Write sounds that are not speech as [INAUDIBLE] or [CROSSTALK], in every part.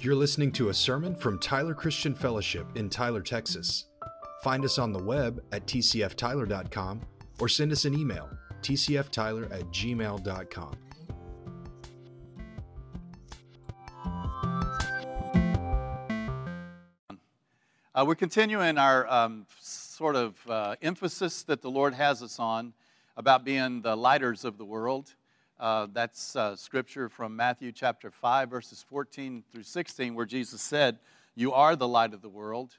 You're listening to a sermon from Tyler Christian Fellowship in Tyler, Texas. Find us on the web at tcftyler.com or send us an email, tcftyler at gmail.com. Uh, we're continuing our um, sort of uh, emphasis that the Lord has us on about being the lighters of the world. Uh, that's uh, scripture from Matthew chapter 5, verses 14 through 16, where Jesus said, You are the light of the world.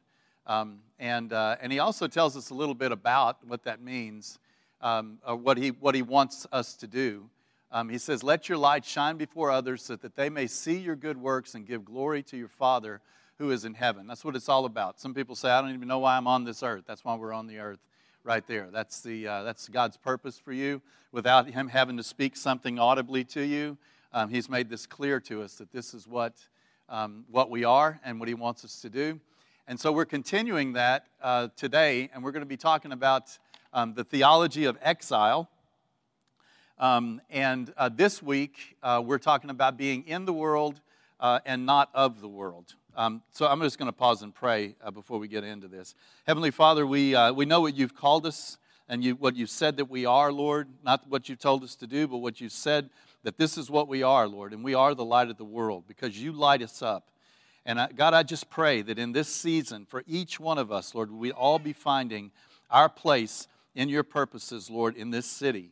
Um, and, uh, and he also tells us a little bit about what that means, um, or what he, what he wants us to do. Um, he says, Let your light shine before others so that they may see your good works and give glory to your Father who is in heaven. That's what it's all about. Some people say, I don't even know why I'm on this earth. That's why we're on the earth right there. That's, the, uh, that's God's purpose for you. Without Him having to speak something audibly to you, um, He's made this clear to us that this is what, um, what we are and what He wants us to do. And so we're continuing that uh, today, and we're going to be talking about um, the theology of exile. Um, and uh, this week, uh, we're talking about being in the world uh, and not of the world. Um, so I'm just going to pause and pray uh, before we get into this. Heavenly Father, we, uh, we know what you've called us and you, what you've said that we are, Lord. Not what you've told us to do, but what you've said that this is what we are, Lord. And we are the light of the world because you light us up. And I, God, I just pray that in this season, for each one of us, Lord, we all be finding our place in your purposes, Lord, in this city.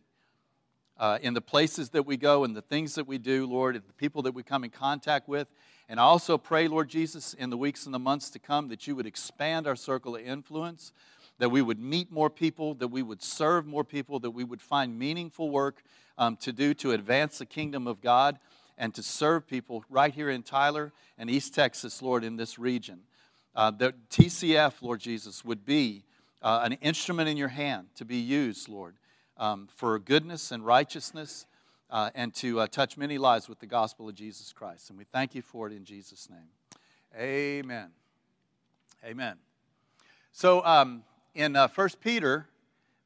Uh, in the places that we go and the things that we do, Lord, and the people that we come in contact with, and I also pray, Lord Jesus, in the weeks and the months to come, that you would expand our circle of influence, that we would meet more people, that we would serve more people, that we would find meaningful work um, to do to advance the kingdom of God and to serve people right here in Tyler and East Texas, Lord, in this region. Uh, that TCF, Lord Jesus, would be uh, an instrument in your hand to be used, Lord, um, for goodness and righteousness uh, and to uh, touch many lives with the gospel of Jesus Christ. And we thank you for it in Jesus' name. Amen. Amen. So um, in uh, 1 Peter,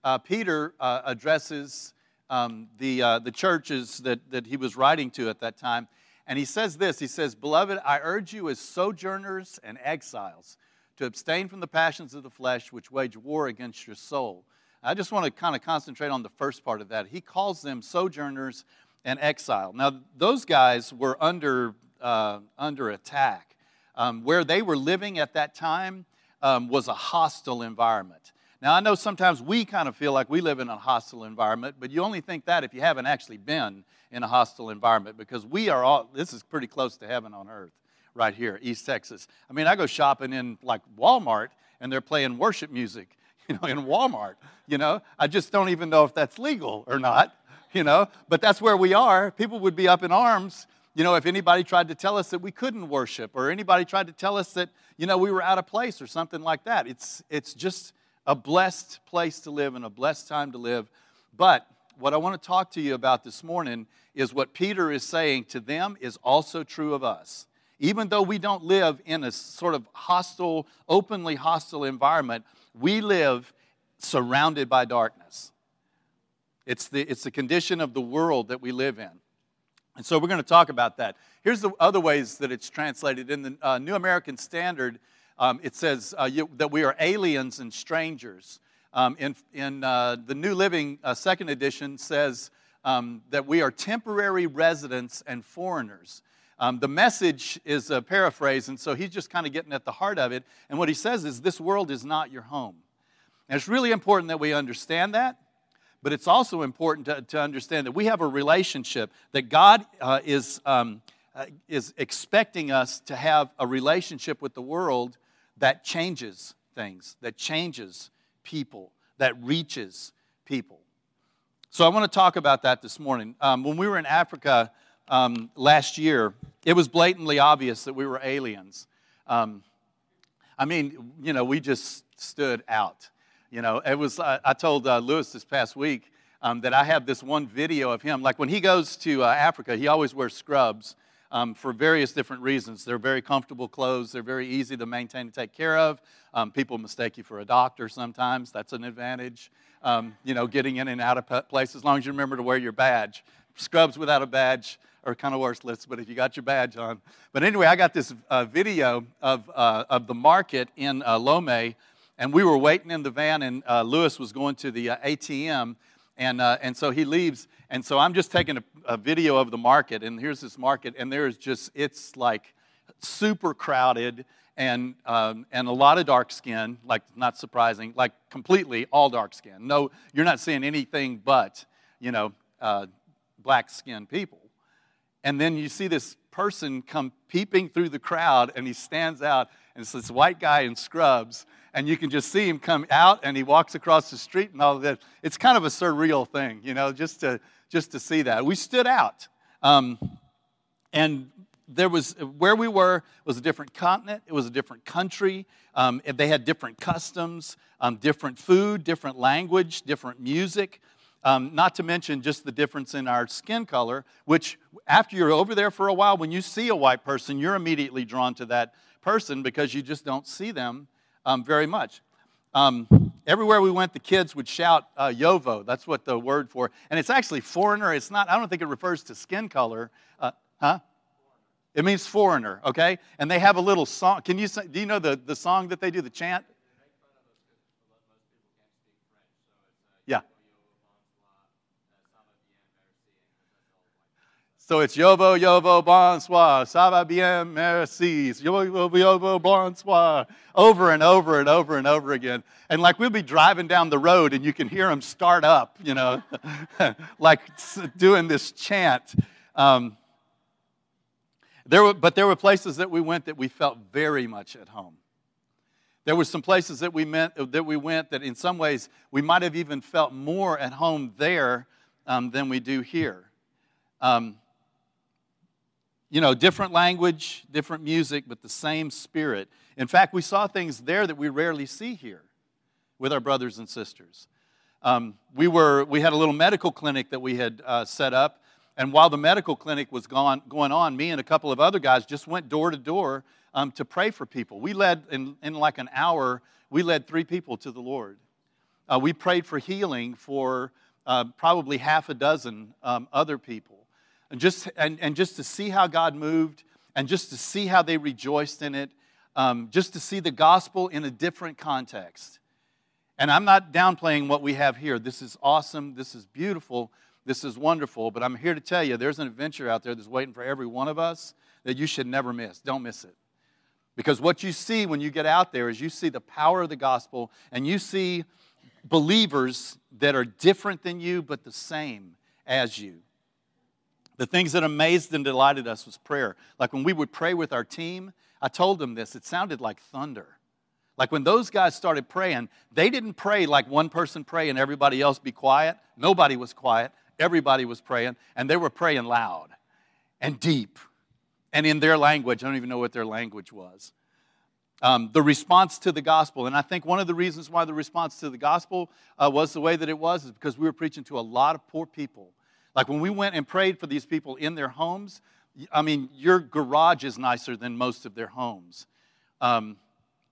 uh, Peter uh, addresses um, the, uh, the churches that, that he was writing to at that time. And he says this He says, Beloved, I urge you as sojourners and exiles to abstain from the passions of the flesh which wage war against your soul I just want to kind of concentrate on the first part of that. He calls them sojourners and exile. Now, those guys were under, uh, under attack. Um, where they were living at that time um, was a hostile environment. Now, I know sometimes we kind of feel like we live in a hostile environment, but you only think that if you haven't actually been in a hostile environment because we are all, this is pretty close to heaven on earth right here, East Texas. I mean, I go shopping in like Walmart and they're playing worship music [LAUGHS] you know, in Walmart, you know. I just don't even know if that's legal or not, you know, but that's where we are. People would be up in arms, you know, if anybody tried to tell us that we couldn't worship or anybody tried to tell us that, you know, we were out of place or something like that. It's, it's just a blessed place to live and a blessed time to live. But what I want to talk to you about this morning is what Peter is saying to them is also true of us. Even though we don't live in a sort of hostile, openly hostile environment, we live surrounded by darkness. It's the, it's the condition of the world that we live in. And so we're going to talk about that. Here's the other ways that it's translated. In the uh, New American Standard, um, it says uh, you, that we are aliens and strangers. Um, in in uh, the New Living uh, Second Edition says um, that we are temporary residents and foreigners. Um, the message is a paraphrase, and so he's just kind of getting at the heart of it. And what he says is, This world is not your home. And it's really important that we understand that, but it's also important to, to understand that we have a relationship, that God uh, is, um, uh, is expecting us to have a relationship with the world that changes things, that changes people, that reaches people. So I want to talk about that this morning. Um, when we were in Africa, um, last year, it was blatantly obvious that we were aliens. Um, I mean, you know, we just stood out. You know, it was, uh, I told uh, Lewis this past week um, that I have this one video of him. Like when he goes to uh, Africa, he always wears scrubs um, for various different reasons. They're very comfortable clothes, they're very easy to maintain and take care of. Um, people mistake you for a doctor sometimes, that's an advantage. Um, you know, getting in and out of places, as long as you remember to wear your badge. Scrubs without a badge are kind of worthless, but if you got your badge on. But anyway, I got this uh, video of, uh, of the market in uh, Lomé, and we were waiting in the van, and uh, Lewis was going to the uh, ATM, and, uh, and so he leaves. And so I'm just taking a, a video of the market, and here's this market, and there's just, it's like super crowded and, um, and a lot of dark skin, like not surprising, like completely all dark skin. No, you're not seeing anything but, you know, uh, black skinned people. And then you see this person come peeping through the crowd and he stands out and it's this white guy in scrubs and you can just see him come out and he walks across the street and all that. It's kind of a surreal thing, you know, just to, just to see that. We stood out. Um, and there was where we were was a different continent it was a different country um, they had different customs um, different food different language different music um, not to mention just the difference in our skin color which after you're over there for a while when you see a white person you're immediately drawn to that person because you just don't see them um, very much um, everywhere we went the kids would shout uh, yovo that's what the word for and it's actually foreigner it's not i don't think it refers to skin color uh, huh it means foreigner, okay? And they have a little song. Can you do you know the, the song that they do, the chant? So it's Yovo, Yovo, bonsoir, ça va bien, merci. Yovo, Yovo, bonsoir. Over and over and over and over again. And like we'll be driving down the road and you can hear them start up, you know, [LAUGHS] like doing this chant. Um, there were, but there were places that we went that we felt very much at home. There were some places that we, meant, that we went that in some ways we might have even felt more at home there um, than we do here. Um, you know, different language, different music, but the same spirit. In fact, we saw things there that we rarely see here with our brothers and sisters. Um, we, were, we had a little medical clinic that we had uh, set up and while the medical clinic was gone, going on, me and a couple of other guys just went door to door um, to pray for people. We led, in, in like an hour, we led three people to the Lord. Uh, we prayed for healing for uh, probably half a dozen um, other people. And just, and, and just to see how God moved and just to see how they rejoiced in it, um, just to see the gospel in a different context. And I'm not downplaying what we have here. This is awesome. This is beautiful. This is wonderful, but I'm here to tell you there's an adventure out there that's waiting for every one of us that you should never miss. Don't miss it. Because what you see when you get out there is you see the power of the gospel and you see believers that are different than you but the same as you. The things that amazed and delighted us was prayer. Like when we would pray with our team, I told them this, it sounded like thunder. Like when those guys started praying, they didn't pray like one person pray and everybody else be quiet. Nobody was quiet. Everybody was praying, and they were praying loud and deep and in their language. I don't even know what their language was. Um, the response to the gospel. And I think one of the reasons why the response to the gospel uh, was the way that it was is because we were preaching to a lot of poor people. Like when we went and prayed for these people in their homes, I mean, your garage is nicer than most of their homes. Um,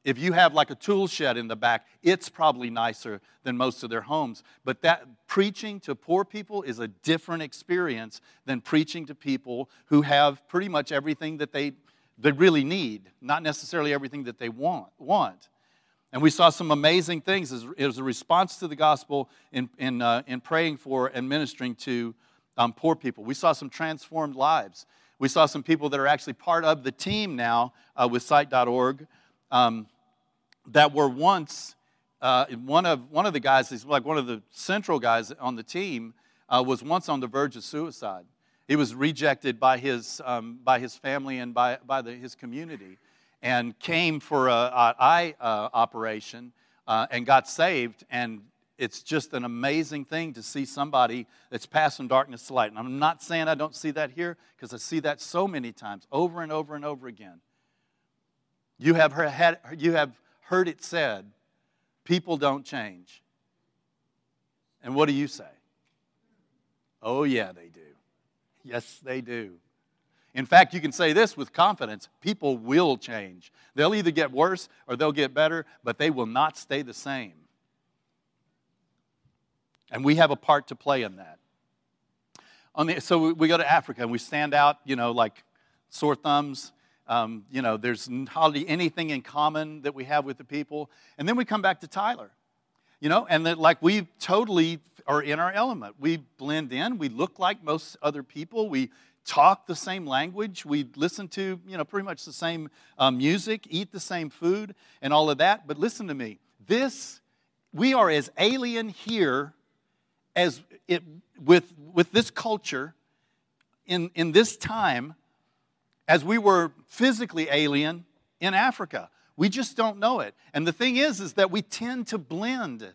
if you have like a tool shed in the back, it's probably nicer than most of their homes. But that preaching to poor people is a different experience than preaching to people who have pretty much everything that they, they really need, not necessarily everything that they want. want. And we saw some amazing things as, as a response to the gospel in, in, uh, in praying for and ministering to um, poor people. We saw some transformed lives. We saw some people that are actually part of the team now uh, with Sight.org um, that were once uh, one of one of the guys, he's like one of the central guys on the team, uh, was once on the verge of suicide. He was rejected by his um, by his family and by by the, his community, and came for a, a eye uh, operation uh, and got saved. And it's just an amazing thing to see somebody that's from darkness to light. And I'm not saying I don't see that here because I see that so many times, over and over and over again. You have, you have heard it said, people don't change. And what do you say? Oh, yeah, they do. Yes, they do. In fact, you can say this with confidence people will change. They'll either get worse or they'll get better, but they will not stay the same. And we have a part to play in that. The, so we- we go to Africa and we stand out, you know, like sore thumbs. Um, you know, there's hardly anything in common that we have with the people. And then we come back to Tyler, you know, and that like we totally are in our element. We blend in. We look like most other people. We talk the same language. We listen to, you know, pretty much the same um, music, eat the same food, and all of that. But listen to me. This, we are as alien here as it with with this culture in in this time as we were physically alien in Africa. We just don't know it. And the thing is, is that we tend to blend. And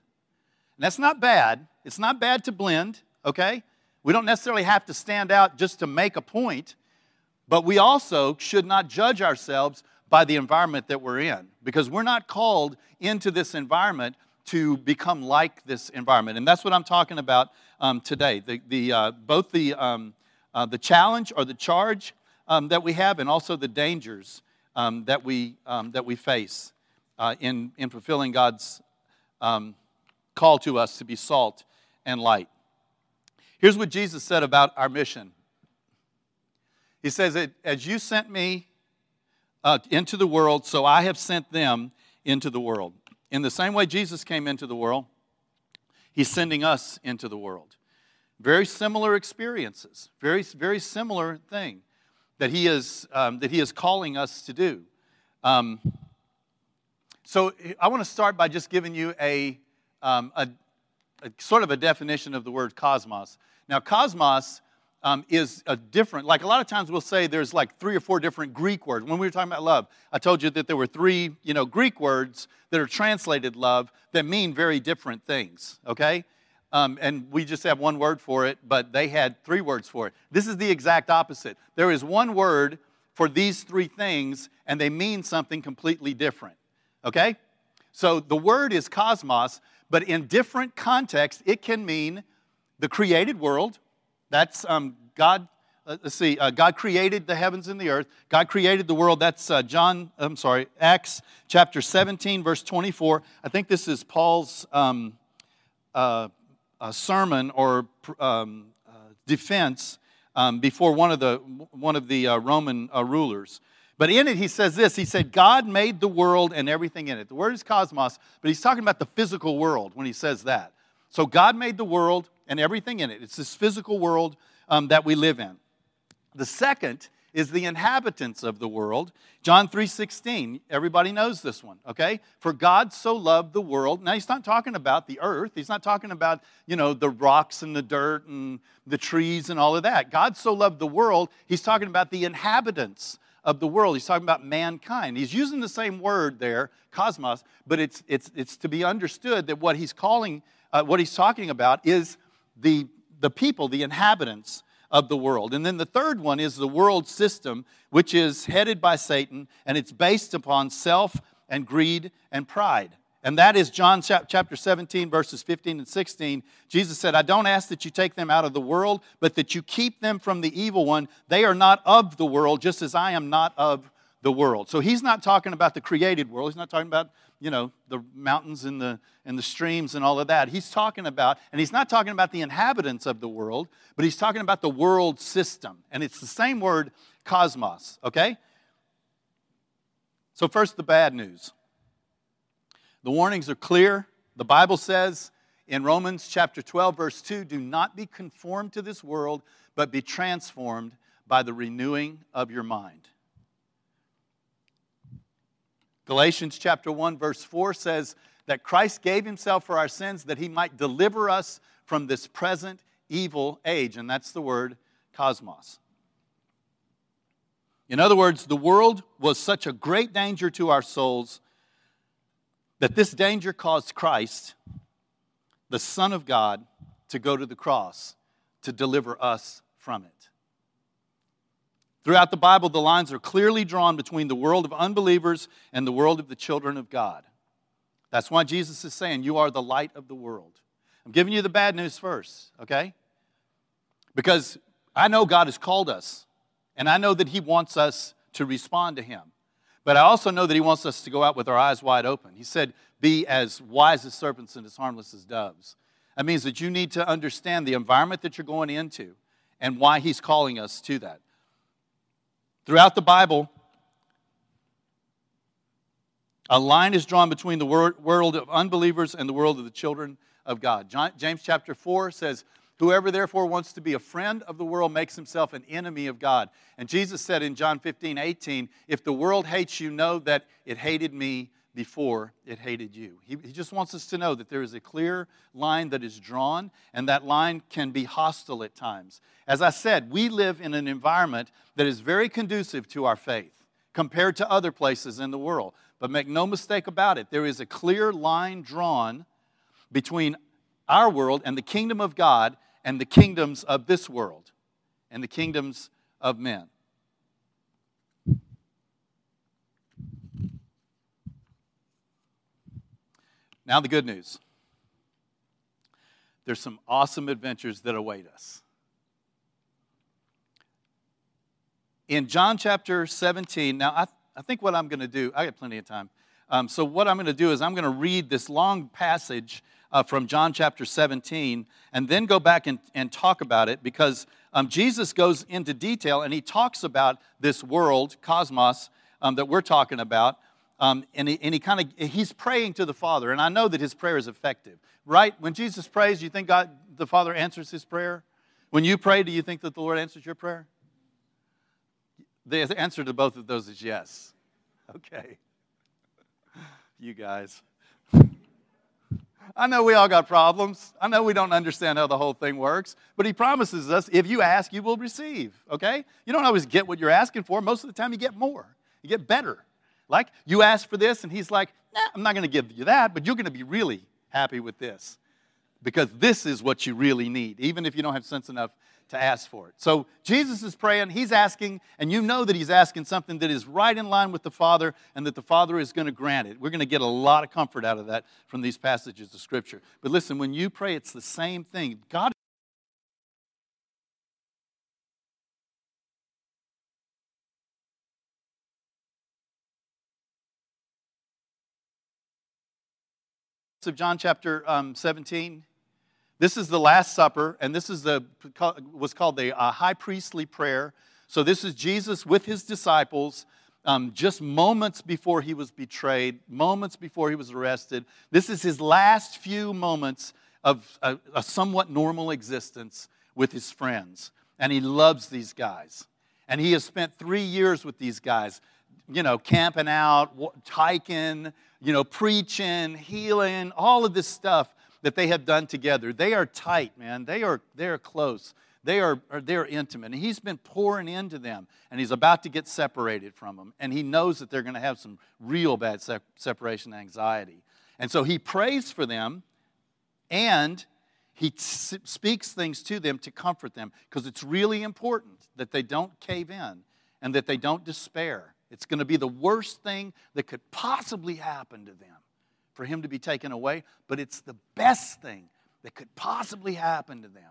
that's not bad. It's not bad to blend, okay? We don't necessarily have to stand out just to make a point, but we also should not judge ourselves by the environment that we're in because we're not called into this environment to become like this environment. And that's what I'm talking about um, today. The, the, uh, both the, um, uh, the challenge or the charge um, that we have and also the dangers um, that, we, um, that we face uh, in, in fulfilling God's um, call to us to be salt and light. Here's what Jesus said about our mission He says, As you sent me uh, into the world, so I have sent them into the world. In the same way Jesus came into the world, He's sending us into the world. Very similar experiences, very, very similar thing that he is, um, that he is calling us to do. Um, so I want to start by just giving you a, um, a, a, sort of a definition of the word cosmos. Now, cosmos um, is a different, like a lot of times we'll say there's like three or four different Greek words. When we were talking about love, I told you that there were three, you know, Greek words that are translated love that mean very different things, okay? Um, and we just have one word for it, but they had three words for it. This is the exact opposite. There is one word for these three things, and they mean something completely different. Okay? So the word is cosmos, but in different contexts, it can mean the created world. That's um, God. Uh, let's see. Uh, God created the heavens and the earth. God created the world. That's uh, John. I'm sorry. Acts chapter 17, verse 24. I think this is Paul's. Um, uh, uh, sermon or um, uh, defense um, before one of the, one of the Roman rulers. But in it, he says this He said, God made the world and everything in it. The word is cosmos, but he's talking about the physical world when he says that. So God made the world and everything in it. It's this physical world um, that we live in. The second is the inhabitants of the world. John 3:16. Everybody knows this one, okay? For God so loved the world. Now he's not talking about the earth. He's not talking about, you know, the rocks and the dirt and the trees and all of that. God so loved the world. He's talking about the inhabitants of the world. He's talking about mankind. He's using the same word there, cosmos, but it's it's it's to be understood that what he's calling uh, what he's talking about is the the people, the inhabitants of the world. And then the third one is the world system, which is headed by Satan, and it's based upon self and greed and pride. And that is John chapter 17, verses 15 and 16. Jesus said, I don't ask that you take them out of the world, but that you keep them from the evil one. They are not of the world, just as I am not of the world. So he's not talking about the created world. He's not talking about, you know, the mountains and the, and the streams and all of that. He's talking about, and he's not talking about the inhabitants of the world, but he's talking about the world system. And it's the same word, cosmos, okay? So, first, the bad news. The warnings are clear. The Bible says in Romans chapter 12, verse 2 do not be conformed to this world, but be transformed by the renewing of your mind. Galatians chapter 1 verse 4 says that Christ gave himself for our sins that he might deliver us from this present evil age and that's the word cosmos. In other words, the world was such a great danger to our souls that this danger caused Christ, the Son of God, to go to the cross to deliver us from it. Throughout the Bible, the lines are clearly drawn between the world of unbelievers and the world of the children of God. That's why Jesus is saying, You are the light of the world. I'm giving you the bad news first, okay? Because I know God has called us, and I know that He wants us to respond to Him. But I also know that He wants us to go out with our eyes wide open. He said, Be as wise as serpents and as harmless as doves. That means that you need to understand the environment that you're going into and why he's calling us to that. Throughout the Bible, a line is drawn between the world of unbelievers and the world of the children of God. James chapter 4 says, Whoever therefore wants to be a friend of the world makes himself an enemy of God. And Jesus said in John 15, 18, If the world hates you, know that it hated me before it hated you. He, he, just wants us to know that there is a clear line that is drawn, and that line can be hostile at times. As I said, we live in an environment that is very conducive to our faith compared to other places in the world. But make no mistake about it, there is a clear line drawn between our world and the kingdom of God and the kingdoms of this world and the kingdoms of men. Now, the good news there's some awesome adventures that await us. In John chapter 17, now I, I think what I'm going to do, I got plenty of time. Um, so, what I'm going to do is I'm going to read this long passage uh, from John chapter 17 and then go back and, and talk about it because um, Jesus goes into detail and he talks about this world, cosmos, um, that we're talking about. Um, and he, and he kind of he's praying to the father and i know that his prayer is effective right when jesus prays you think god the father answers his prayer when you pray do you think that the lord answers your prayer the answer to both of those is yes okay you guys I know we all got problems. I know we don't understand how the whole thing works, but he promises us if you ask, you will receive, okay? You don't always get what you're asking for. Most of the time, you get more, you get better. Like, you ask for this, and he's like, nah, I'm not going to give you that, but you're going to be really happy with this because this is what you really need, even if you don't have sense enough to ask for it. So Jesus is praying, he's asking, and you know that he's asking something that is right in line with the Father and that the Father is going to grant it. We're going to get a lot of comfort out of that from these passages of Scripture. But listen, when you pray, it's the same thing. God of John chapter um, 17 this is the Last Supper, and this is the, was called the uh, high priestly prayer. So this is Jesus with his disciples um, just moments before he was betrayed, moments before he was arrested. This is his last few moments of a, a somewhat normal existence with his friends. And he loves these guys. And he has spent three years with these guys, you know, camping out, hiking, you know, preaching, healing, all of this stuff that they have done together. They are tight, man. They are, they are close. They are, they're intimate. And he's been pouring into them, and he's about to get separated from them. And he knows that they're going to have some real bad se- separation anxiety. And so he prays for them, and he t- speaks things to them to comfort them because it's really important that they don't cave in and that they don't despair. It's going to be the worst thing that could possibly happen to them for him to be taken away, but it's the best thing that could possibly happen to them.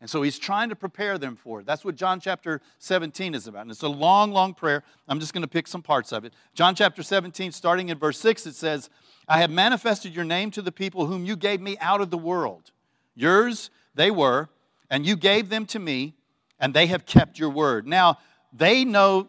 And so he's trying to prepare them for it. That's what John chapter 17 is about. And it's a long, long prayer. I'm just going to pick some parts of it. John chapter 17, starting in verse 6, it says, I have manifested your name to the people whom you gave me out of the world. Yours they were, and you gave them to me, and they have kept your word. Now, they know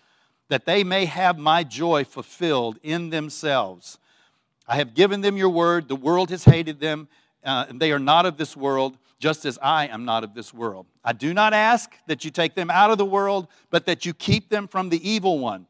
that they may have my joy fulfilled in themselves. I have given them your word. The world has hated them, uh, and they are not of this world, just as I am not of this world. I do not ask that you take them out of the world, but that you keep them from the evil one.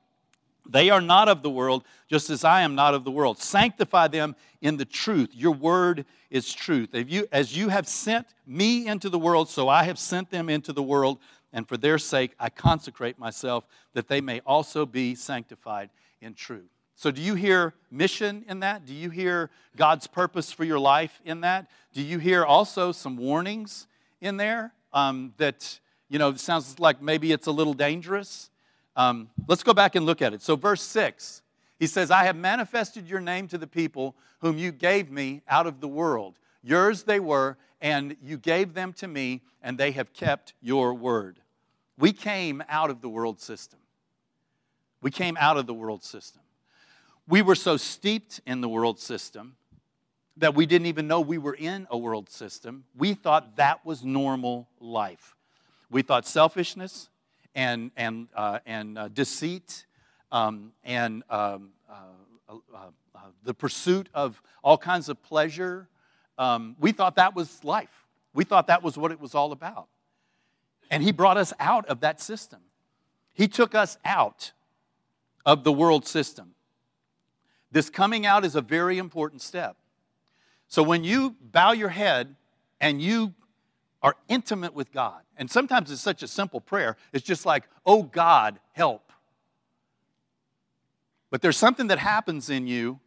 They are not of the world, just as I am not of the world. Sanctify them in the truth. Your word is truth. You, as you have sent me into the world, so I have sent them into the world, and for their sake I consecrate myself, that they may also be sanctified in truth. So, do you hear mission in that? Do you hear God's purpose for your life in that? Do you hear also some warnings in there um, that, you know, sounds like maybe it's a little dangerous? Um, let's go back and look at it. So, verse 6, he says, I have manifested your name to the people whom you gave me out of the world. Yours they were, and you gave them to me, and they have kept your word. We came out of the world system. We came out of the world system. We were so steeped in the world system that we didn't even know we were in a world system. We thought that was normal life. We thought selfishness and, and, uh, and uh, deceit um, and um, uh, uh, uh, the pursuit of all kinds of pleasure, um, we thought that was life. We thought that was what it was all about. And He brought us out of that system. He took us out of the world system. This coming out is a very important step. So when you bow your head and you are intimate with God, and sometimes it's such a simple prayer, it's just like, oh God, help. But there's something that happens in you,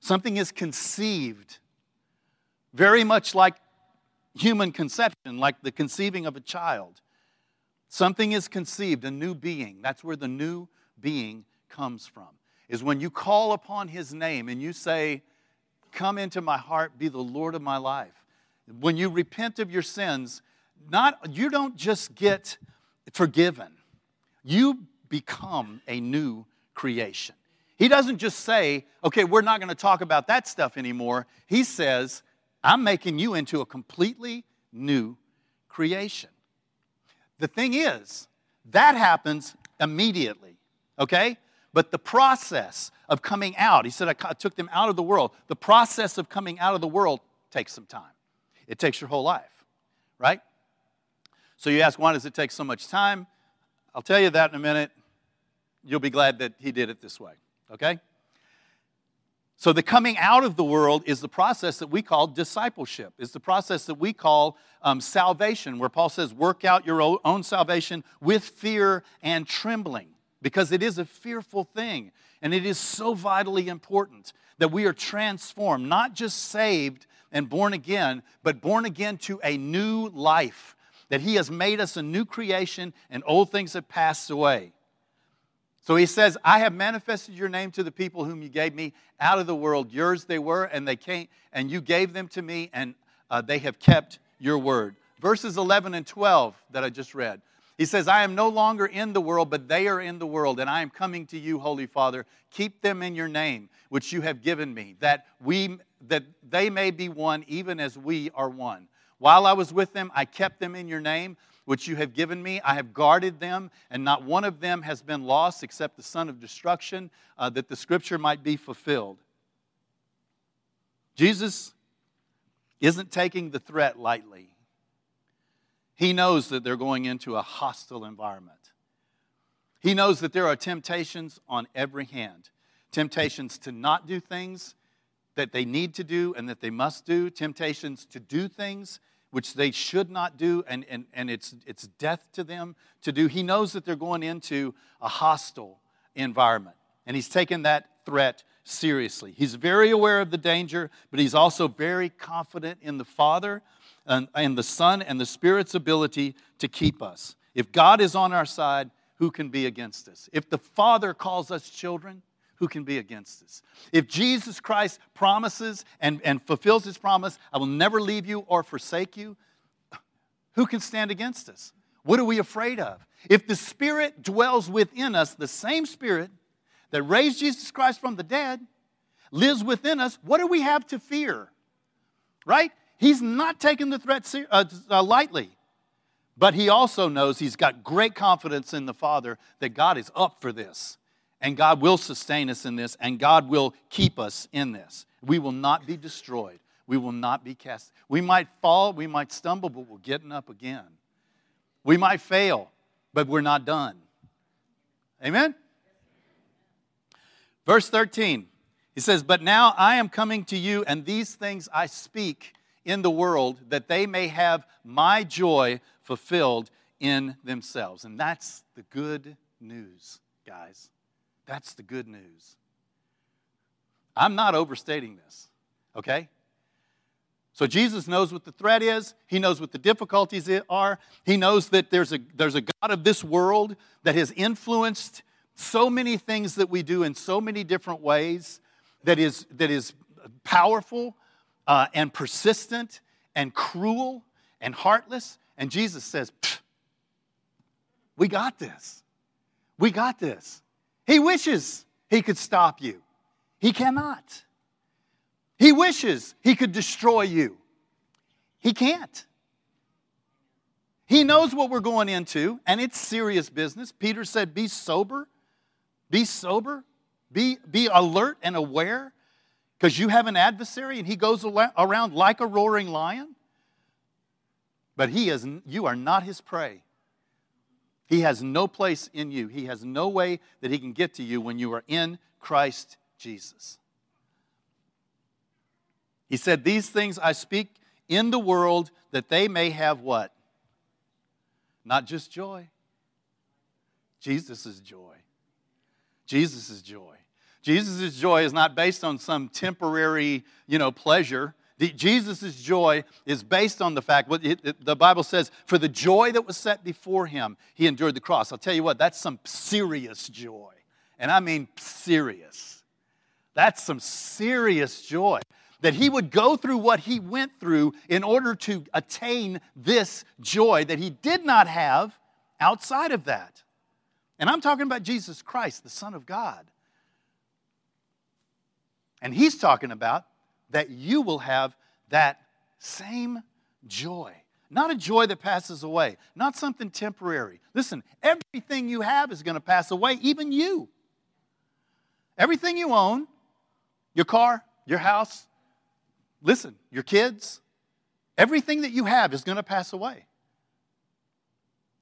something is conceived, very much like human conception, like the conceiving of a child. Something is conceived, a new being. That's where the new being comes from is when you call upon his name and you say, Come into my heart, be the Lord of my life. When you repent of your sins, not you don't just get forgiven. You become a new creation. He doesn't just say, okay, we're not going to talk about that stuff anymore. He says, I'm making you into a completely new creation. The thing is, that happens immediately, okay? But the process of coming out, he said, I took them out of the world. The process of coming out of the world takes some time. It takes your whole life, right? So you ask, why does it take so much time? I'll tell you that in a minute. You'll be glad that he did it this way, okay? So the coming out of the world is the process that we call discipleship. It's the process that we call um, salvation, where Paul says, work out your own salvation with fear and trembling because it is a fearful thing. And it is so vitally important that we are transformed, not just saved and born again, but born again to a new life. That He has made us a new creation and old things have passed away. So he says, I have manifested your name to the people whom you gave me out of the world. Yours they were, and they came, and you gave them to me, and uh, they have kept your word. Verses 11 and 12 that I just read. He says, I am no longer in the world, but they are in the world, and I am coming to you, Holy Father. Keep them in your name, which you have given me, that, we, that they may be one, even as we are one. While I was with them, I kept them in your name, which you have given me. I have guarded them, and not one of them has been lost except the son of destruction, uh, that the scripture might be fulfilled. Jesus isn't taking the threat lightly. He knows that they're going into a hostile environment. He knows that there are temptations on every hand temptations to not do things that they need to do and that they must do, temptations to do things which they should not do, and, and, and it's, it's death to them to do. He knows that they're going into a hostile environment, and he's taken that threat seriously. He's very aware of the danger, but he's also very confident in the Father and, and the Son and the Spirit's ability to keep us. If God is on our side, who can be against us? If the Father calls us children, who can be against us? If Jesus Christ promises and, and fulfills his promise, I will never leave you or forsake you, who can stand against us? What are we afraid of? If the Spirit dwells within us, the same Spirit that raised Jesus Christ from the dead lives within us, what do we have to fear? Right? He's not taking the threat uh, uh, lightly. But he also knows he's got great confidence in the Father that God is up for this. And God will sustain us in this, and God will keep us in this. We will not be destroyed. We will not be cast. We might fall, we might stumble, but we're getting up again. We might fail, but we're not done. Amen? Verse 13, he says, But now I am coming to you, and these things I speak in the world, that they may have my joy fulfilled in themselves. And that's the good news, guys. That's the good news. I'm not overstating this, okay? So Jesus knows what the threat is. He knows what the difficulties are. He knows that there's a, there's a God of this world that has influenced so many things that we do in so many different ways that is, that is powerful uh, and persistent and cruel and heartless. And Jesus says, We got this. We got this. He wishes he could stop you, he cannot. He wishes he could destroy you, he can't. He knows what we're going into, and it's serious business. Peter said, Be sober, be sober, be, be alert and aware, because you have an adversary and he goes around like a roaring lion. But he is, you are not his prey. He has no place in you. He has no way that he can get to you when you are in Christ Jesus. He said, These things I speak in the world that they may have what? Not just joy. Jesus' is joy. Jesus' is joy. Jesus' joy is not based on some temporary, you know, pleasure. Jesus' joy is based on the fact, what the Bible says, for the joy that was set before him, he endured the cross. I'll tell you what, that's some serious joy. And I mean serious. That's some serious joy. That he would go through what he went through in order to attain this joy that he did not have outside of that. And I'm talking about Jesus Christ, the Son of God. And he's talking about that you will have that same joy. Not a joy that passes away, not something temporary. Listen, everything you have is going to pass away, even you. Everything you own, your car, your house, listen, your kids, everything that you have is going to pass away.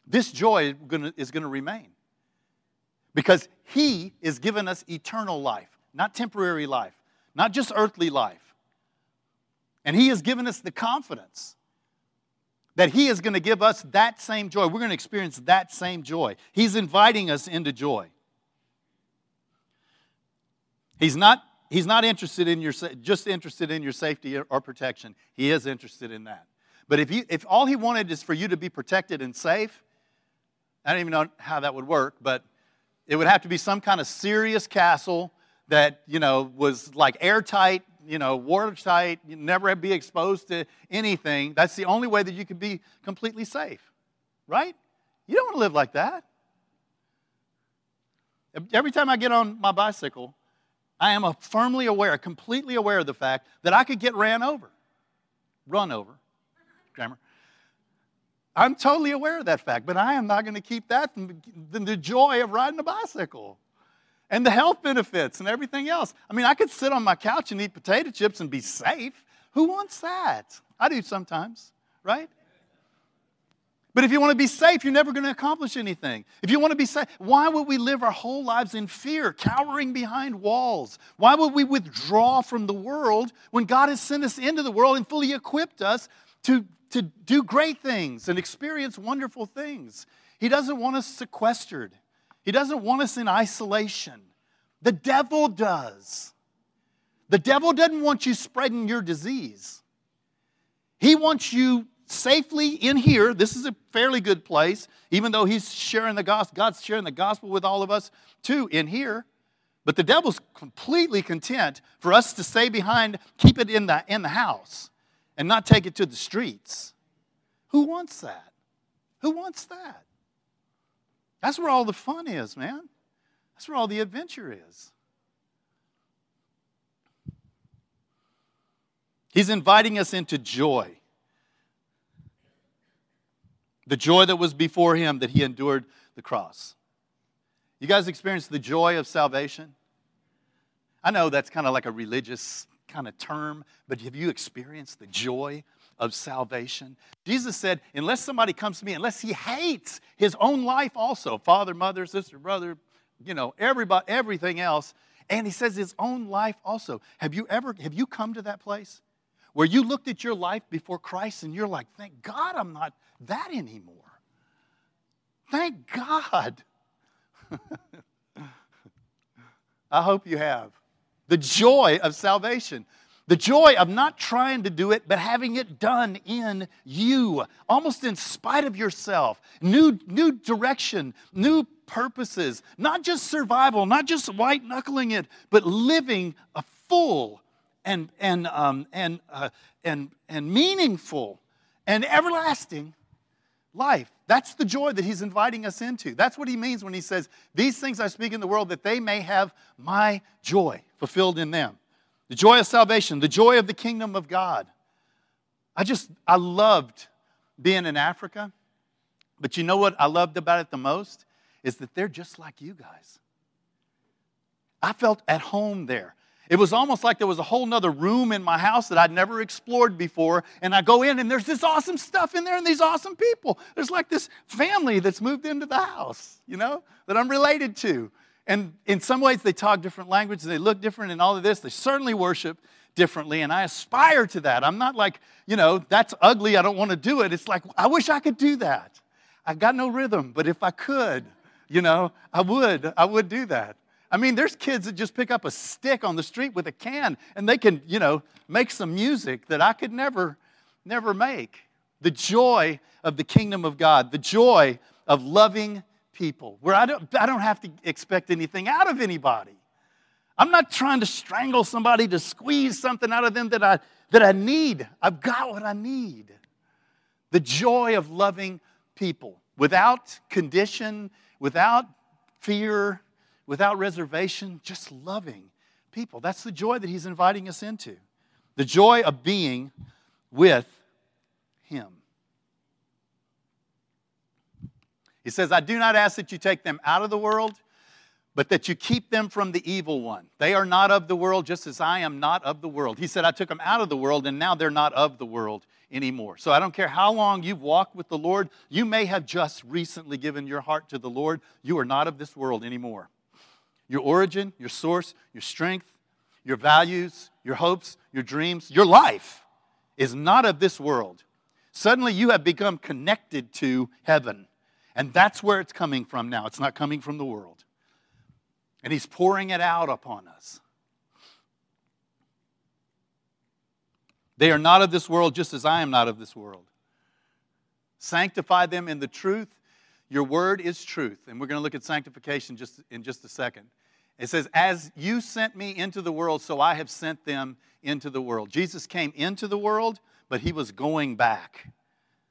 This joy is going to remain because He is giving us eternal life, not temporary life, not just earthly life. And He has given us the confidence that He is going to give us that same joy. We're going to experience that same joy. He's inviting us into joy. He's not, he's not interested in your, just interested in your safety or protection. He is interested in that. But if, you, if all He wanted is for you to be protected and safe, I don't even know how that would work, but it would have to be some kind of serious castle that, you know, was like airtight, you know, watertight, you never be exposed to anything. That's the only way that you could be completely safe, right? You don't want to live like that. Every time I get on my bicycle, I am firmly aware, completely aware of the fact that I could get ran over, run over, grammar. I'm totally aware of that fact, but I am not going to keep that from the joy of riding a bicycle and the health benefits and everything else. I mean, I could sit on my couch and eat potato chips and be safe. Who wants that? I do sometimes, right? But if you want to be safe, you're never going to accomplish anything. If you want to be safe, why would we live our whole lives in fear, cowering behind walls? Why would we withdraw from the world when God has sent us into the world and fully equipped us to, to do great things and experience wonderful things? He doesn't want us sequestered. He doesn't want us in isolation. The devil does. The devil doesn't want you spreading your disease. He wants you safely in here. This is a fairly good place, even though he's sharing the gospel. God's sharing the gospel with all of us too in here. But the devil's completely content for us to stay behind, keep it in the, in the house, and not take it to the streets. Who wants that? Who wants that? That's where all the fun is, man. That's where all the adventure is. He's inviting us into joy. The joy that was before him that he endured the cross. You guys experienced the joy of salvation? I know that's kind of like a religious kind of term, but have you experienced the joy of salvation. Jesus said, unless somebody comes to me, unless he hates his own life also, father, mother, sister, brother, you know, everybody, everything else, And he says his own life also. Have you ever, have you come to that place where you looked at your life before Christ and you're like, thank God I'm not that anymore? Thank God. [LAUGHS] I hope you have. The joy of salvation. The joy of not trying to do it, but having it done in you, almost in spite of yourself. New, new direction, new purposes, not just survival, not just white knuckling it, but living a full and, and, um, and, uh, and, and meaningful and everlasting life. That's the joy that he's inviting us into. That's what he means when he says, These things I speak in the world that they may have my joy fulfilled in them the joy of salvation, the joy of the kingdom of God. I just, I loved being in Africa. But you know what I loved about it the most? Is that they're just like you guys. I felt at home there. It was almost like there was a whole nother room in my house that I'd never explored before. And I go in and there's this awesome stuff in there and these awesome people. There's like this family that's moved into the house, you know, that I'm related to. And in some ways, they talk different languages, they look different, and all of this. They certainly worship differently, and I aspire to that. I'm not like, you know, that's ugly, I don't want to do it. It's like, I wish I could do that. I've got no rhythm, but if I could, you know, I would, I would do that. I mean, there's kids that just pick up a stick on the street with a can and they can, you know, make some music that I could never, never make. The joy of the kingdom of God, the joy of loving people, where I don't, I don't have to expect anything out of anybody. I'm not trying to strangle somebody to squeeze something out of them that I, that I need. I've got what I need. The joy of loving people without condition, without fear, without reservation, just loving people. That's the joy that he's inviting us into. The joy of being with him. He says, I do not ask that you take them out of the world, but that you keep them from the evil one. They are not of the world, just as I am not of the world. He said, I took them out of the world, and now they're not of the world anymore. So I don't care how long you've walked with the Lord, you may have just recently given your heart to the Lord. You are not of this world anymore. Your origin, your source, your strength, your values, your hopes, your dreams, your life is not of this world. Suddenly you have become connected to heaven. And that's where it's coming from now. It's not coming from the world. And He's pouring it out upon us. They are not of this world, just as I am not of this world. Sanctify them in the truth. Your word is truth. And we're going to look at sanctification just in just a second. It says, As you sent me into the world, so I have sent them into the world. Jesus came into the world, but he was going back.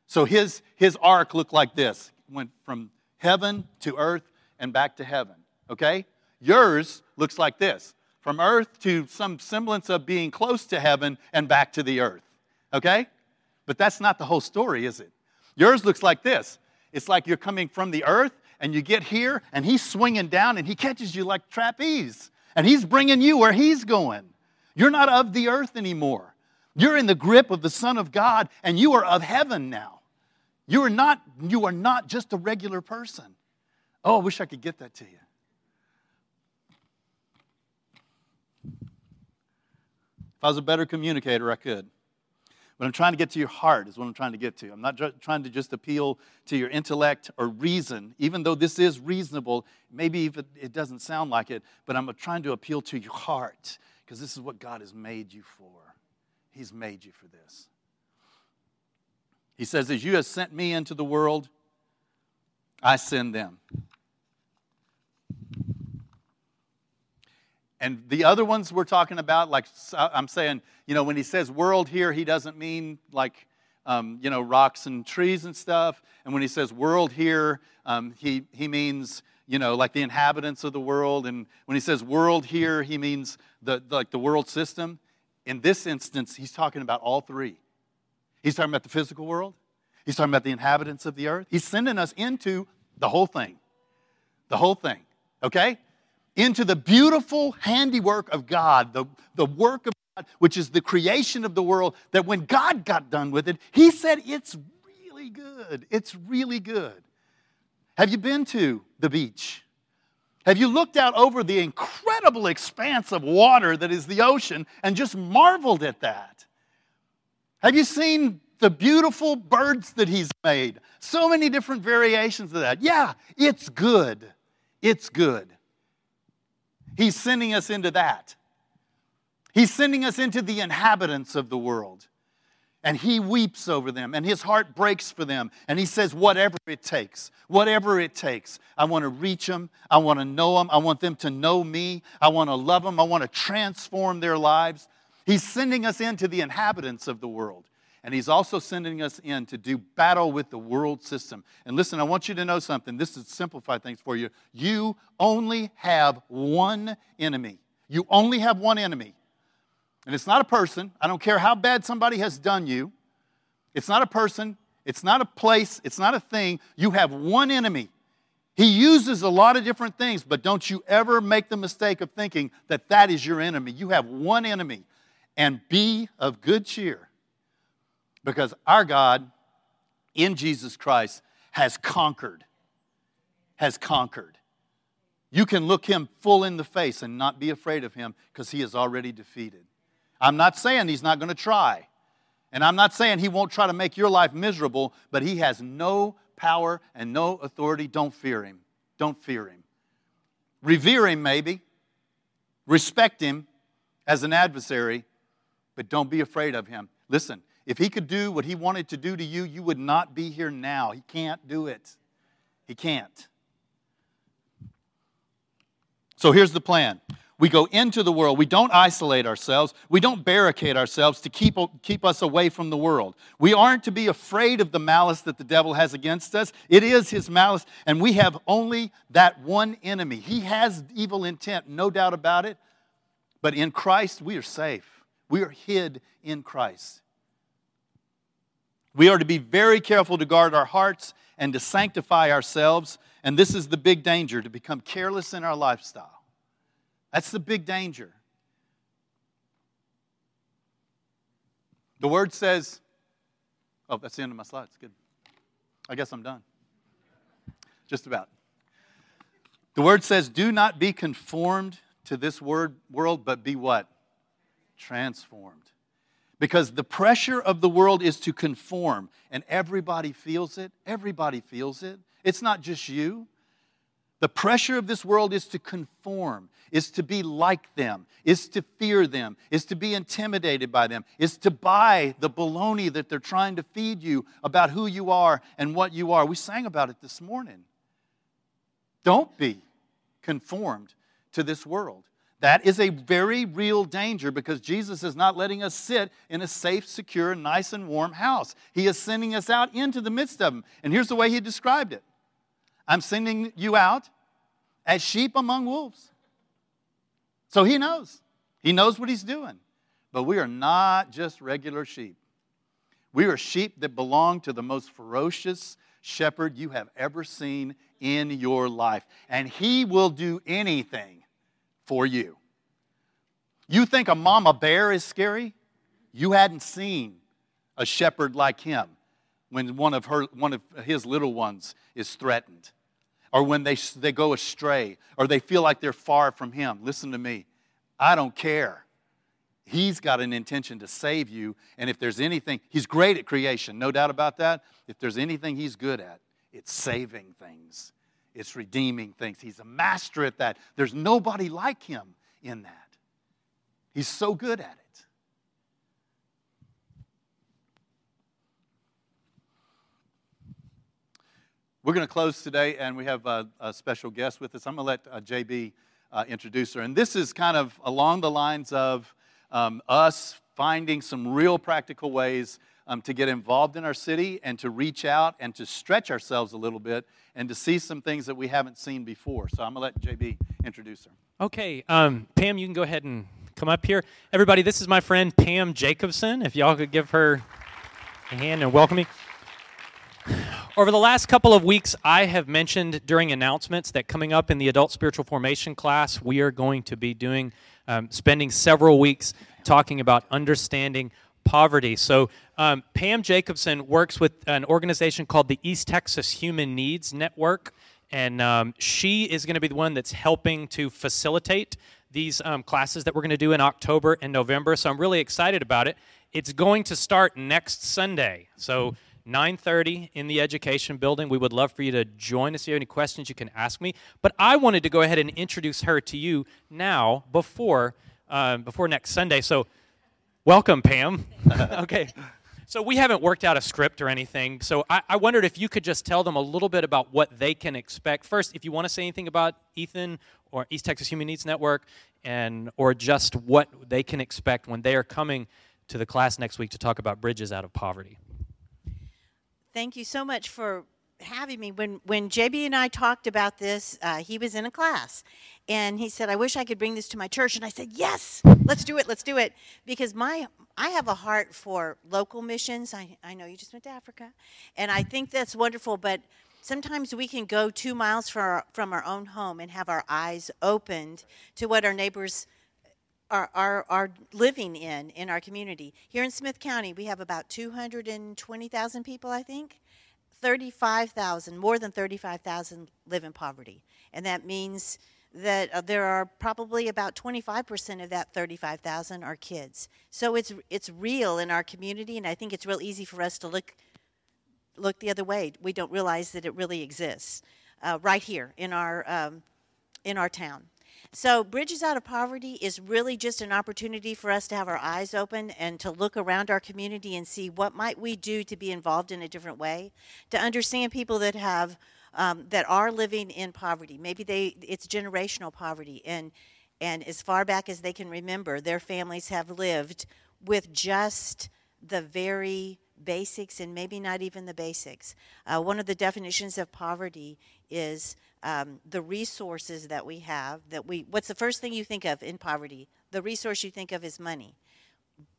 So his, his arc looked like this went from heaven to earth and back to heaven. Okay? Yours looks like this from earth to some semblance of being close to heaven and back to the earth. Okay? But that's not the whole story, is it? Yours looks like this it's like you're coming from the earth and you get here and he's swinging down and he catches you like trapeze and he's bringing you where he's going. You're not of the earth anymore. You're in the grip of the Son of God and you are of heaven now. You are not, you are not just a regular person. Oh, I wish I could get that to you. If I was a better communicator, I could. But I'm trying to get to your heart, is what I'm trying to get to. I'm not trying to just appeal to your intellect or reason, even though this is reasonable. Maybe even it doesn't sound like it, but I'm trying to appeal to your heart because this is what God has made you for. He's made you for this. He says, As you have sent me into the world, I send them. And the other ones we're talking about, like I'm saying, you know, when he says world here, he doesn't mean like, um, you know, rocks and trees and stuff. And when he says world here, um, he, he means, you know, like the inhabitants of the world. And when he says world here, he means the, the like the world system. In this instance, he's talking about all three. He's talking about the physical world. He's talking about the inhabitants of the earth. He's sending us into the whole thing. The whole thing, okay? Into the beautiful handiwork of God, the, the work of God, which is the creation of the world, that when God got done with it, He said, It's really good. It's really good. Have you been to the beach? Have you looked out over the incredible expanse of water that is the ocean and just marveled at that? Have you seen the beautiful birds that He's made? So many different variations of that. Yeah, it's good. It's good. He's sending us into that. He's sending us into the inhabitants of the world and he weeps over them and his heart breaks for them and he says whatever it takes whatever it takes i want to reach them i want to know them i want them to know me i want to love them i want to transform their lives he's sending us into the inhabitants of the world and he's also sending us in to do battle with the world system and listen i want you to know something this is simplify things for you you only have one enemy you only have one enemy and it's not a person. I don't care how bad somebody has done you. It's not a person. It's not a place. It's not a thing. You have one enemy. He uses a lot of different things, but don't you ever make the mistake of thinking that that is your enemy. You have one enemy. And be of good cheer because our God in Jesus Christ has conquered. Has conquered. You can look him full in the face and not be afraid of him because he is already defeated. I'm not saying he's not going to try. And I'm not saying he won't try to make your life miserable, but he has no power and no authority. Don't fear him. Don't fear him. Revere him, maybe. Respect him as an adversary, but don't be afraid of him. Listen, if he could do what he wanted to do to you, you would not be here now. He can't do it. He can't. So here's the plan we go into the world. We don't isolate ourselves. We don't barricade ourselves to keep, keep us away from the world. We aren't to be afraid of the malice that the devil has against us. It is his malice, and we have only that one enemy. He has evil intent, no doubt about it. But in Christ, we are safe. We are hid in Christ. We are to be very careful to guard our hearts and to sanctify ourselves. And this is the big danger to become careless in our lifestyle. That's the big danger. The word says, oh, that's the end of my slides. Good. I guess I'm done. Just about. The word says, do not be conformed to this word world, but be what? Transformed. Because the pressure of the world is to conform, and everybody feels it. Everybody feels it. It's not just you. The pressure of this world is to conform, is to be like them, is to fear them, is to be intimidated by them, is to buy the baloney that they're trying to feed you about who you are and what you are. We sang about it this morning. Don't be conformed to this world. That is a very real danger because Jesus is not letting us sit in a safe, secure, nice, and warm house. He is sending us out into the midst of them. And here's the way he described it I'm sending you out as sheep among wolves. So he knows. He knows what he's doing. But we are not just regular sheep. We are sheep that belong to the most ferocious shepherd you have ever seen in your life. And he will do anything for you. You think a mama bear is scary? You hadn't seen a shepherd like him when one of, her, one of his little ones is threatened or when they, they go astray or they feel like they're far from Him. Listen to me. I don't care. He's got an intention to save you. And if there's anything, He's great at creation, no doubt about that. If there's anything He's good at, it's saving things, it's redeeming things. He's a master at that. There's nobody like Him in that. He's so good at it. We're going to close today, and we have a, a special guest with us. I'm going to let uh, JB uh, introduce her. And this is kind of along the lines of um, us finding some real practical ways um, to get involved in our city and to reach out and to stretch ourselves a little bit and to see some things that we haven't seen before. So I'm going to let JB introduce her. Okay, um, Pam, you can go ahead and come up here. Everybody, this is my friend Pam Jacobson. If y'all could give her a hand and welcome me. Over the last couple of weeks, I have mentioned during announcements that coming up in the adult spiritual formation class, we are going to be doing, um, spending several weeks talking about understanding poverty. So, um, Pam Jacobson works with an organization called the East Texas Human Needs Network. and um, she is going to be the one that's helping to facilitate these um, classes that we're going to do in October and November. So I'm really excited about it. It's going to start next Sunday. So 9:30 in the education building. We would love for you to join us. If you have any questions, you can ask me. But I wanted to go ahead and introduce her to you now before uh, before next Sunday. So welcome, Pam. [LAUGHS] okay. So we haven't worked out a script or anything. So I, I, wondered if you could just tell them a little bit about what they can expect. First, if you want to say anything about Ethan or East Texas Human Needs Network, and or just what they can expect when they are coming to the class next week to talk about bridges out of poverty. Thank you so much for having me. When when JB and I talked about this, uh, he was in a class, and he said, "I wish I could bring this to my church." And I said, "Yes, let's do it. Let's do it." Because my I have a heart for local missions. I I know you just went to Africa, and I think that's wonderful. But sometimes we can go two miles from our, from our own home and have our eyes opened to what our neighbors are, are, are living in in our community. Here in Smith County, we have about 220,000 people, I think. 35,000, more than 35,000 live in poverty. And that means that uh, there are probably about 25% of that 35,000 are kids. So it's it's real in our community and I think it's real easy for us to look look the other way. We don't realize that it really exists uh, right here in our um, in our town. So, Bridges Out of Poverty is really just an opportunity for us to have our eyes open and to look around our community and see what might we do to be involved in a different way, to understand people that have um, that are living in poverty. Maybe they it's generational poverty, and and as far back as they can remember, their families have lived with just the very basics and maybe not even the basics. Uh, one of the definitions of poverty is um, the resources that we have that we what's the first thing you think of in poverty? The resource you think of is money.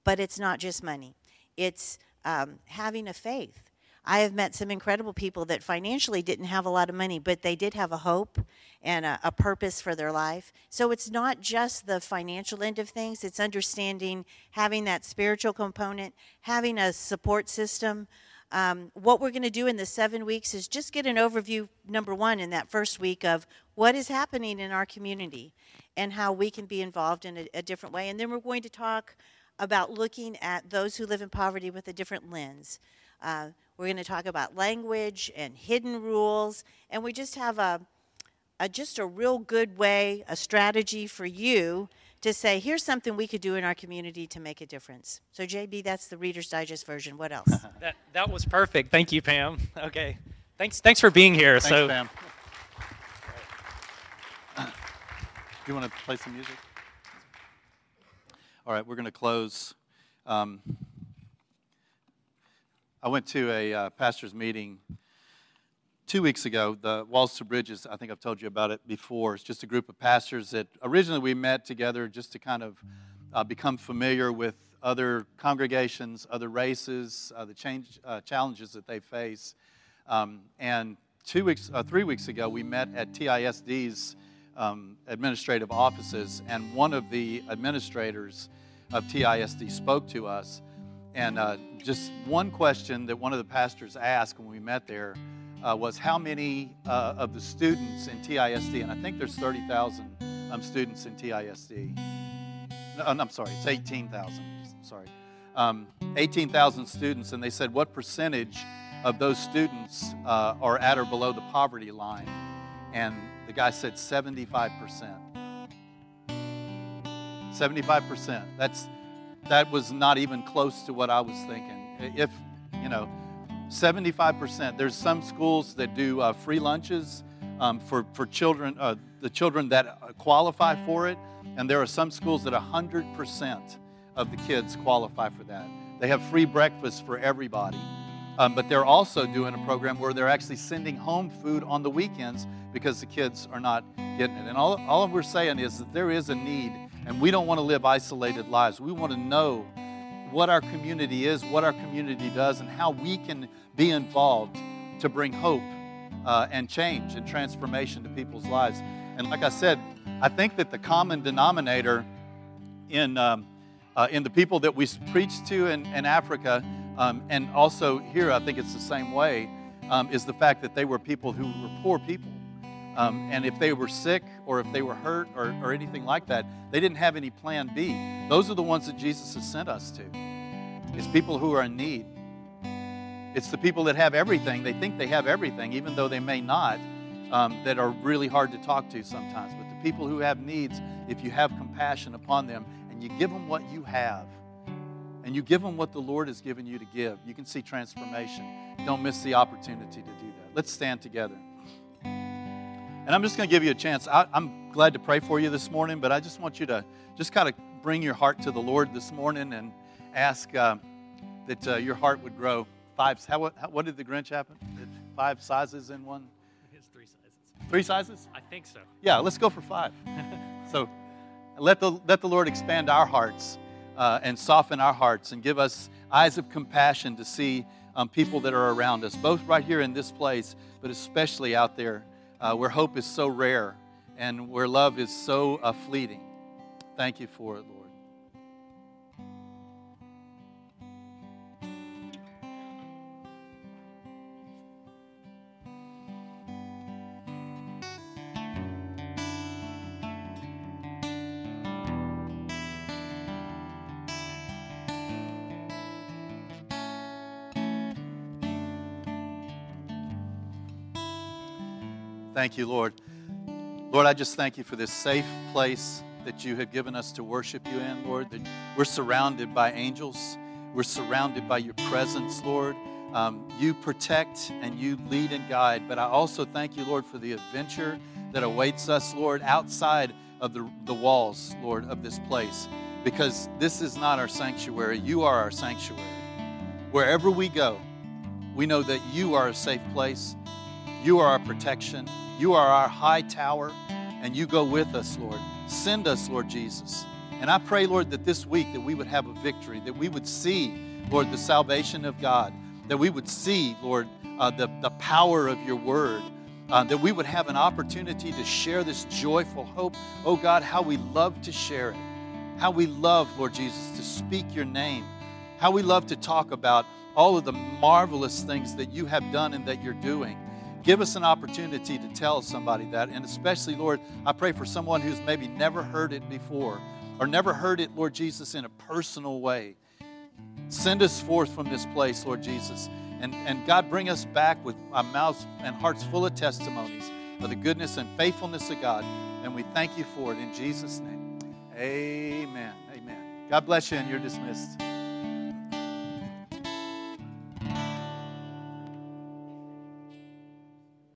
But it's not just money. It's um, having a faith i have met some incredible people that financially didn't have a lot of money but they did have a hope and a, a purpose for their life so it's not just the financial end of things it's understanding having that spiritual component having a support system um, what we're going to do in the seven weeks is just get an overview, number one, in that first week of what is happening in our community and how we can be involved in a, a different way. And then we're going to talk about looking at those who live in poverty with a different lens. Uh, we're going to talk about language and hidden rules, and we just have a, a just a real good way, a strategy for you to say, here's something we could do in our community to make a difference. So, JB, that's the Reader's Digest version. What else? [LAUGHS] that, that was perfect. Thank you, Pam. [LAUGHS] Okay. Thanks, thanks for being here. Thanks, so, Pam. [LAUGHS] Do you want to play some music? All right, we're going to close. Um, I went to a uh, pastor's meeting two weeks ago, the Walls to Bridges, I think I've told you about it before. It's just a group of pastors that originally we met together just to kind of uh, become familiar with other congregations, other races, uh, the change, uh, challenges that they face. Um, and two weeks, uh, three weeks ago, we met at TISD's um, administrative offices, and one of the administrators of TISD spoke to us. And uh, just one question that one of the pastors asked when we met there uh, was how many uh, of the students in TISD, and I think there's 30,000 um, students in TISD. No, I'm sorry, it's 18,000. Sorry. Um, 18,000 students, and they said, what percentage of those students uh, are at or below the poverty line? And the guy said 75%. 75%. That's, that was not even close to what I was thinking. If, you know, 75%. There's some schools that do uh, free lunches um, for, for children, uh, the children that qualify for it. And there are some schools that 100% of the kids qualify for that. They have free breakfast for everybody. Um, but they're also doing a program where they're actually sending home food on the weekends because the kids are not getting it. And all, all we're saying is that there is a need, and we don't want to live isolated lives. We want to know what our community is, what our community does, and how we can be involved to bring hope uh, and change and transformation to people's lives. And like I said, I think that the common denominator in, um, uh, in the people that we preach to in, in Africa um, and also here, I think it's the same way, um, is the fact that they were people who were poor people. Um, and if they were sick or if they were hurt or, or anything like that, they didn't have any plan B. Those are the ones that Jesus has sent us to. It's people who are in need. It's the people that have everything. They think they have everything, even though they may not, um, that are really hard to talk to sometimes. But the people who have needs, if you have compassion upon them and you give them what you have, and you give them what the Lord has given you to give, you can see transformation. Don't miss the opportunity to do that. Let's stand together. And I'm just going to give you a chance. I, am glad to pray for you this morning, but I just want you to just kind of bring your heart to the Lord this morning and ask uh, that uh, your heart would grow five. How, what, how, what did the Grinch happen? Five sizes in one? It's three sizes. Three sizes? I think so. Yeah, let's go for five. [LAUGHS] so let the, let the Lord expand our hearts uh, and soften our hearts and give us eyes of compassion to see um, people that are around us, both right here in this place, but especially out there uh, where hope is so rare and where love is so uh, fleeting. Thank you for it, Lord. Thank you, Lord. Lord, I just thank you for this safe place that you have given us to worship you in, Lord, that we're surrounded by angels. We're surrounded by your presence, Lord. Um, you protect and you lead and guide. But I also thank you, Lord, for the adventure that awaits us, Lord, outside of the, the walls, Lord, of this place. Because this is not our sanctuary. You are our sanctuary. Wherever we go, we know that you are a safe place. You are our protection. You are our high tower, and you go with us, Lord. Send us, Lord Jesus. And I pray, Lord, that this week that we would have a victory, that we would see, Lord, the salvation of God, that we would see, Lord, uh, the, the power of your word, uh, that we would have an opportunity to share this joyful hope. Oh God, how we love to share it. How we love, Lord Jesus, to speak your name. How we love to talk about all of the marvelous things that you have done and that you're doing. Give us an opportunity to tell somebody that. And especially, Lord, I pray for someone who's maybe never heard it before or never heard it, Lord Jesus, in a personal way. Send us forth from this place, Lord Jesus. And, and God, bring us back with our mouths and hearts full of testimonies of the goodness and faithfulness of God. And we thank you for it in Jesus' name. Amen. Amen. God bless you, and you're dismissed.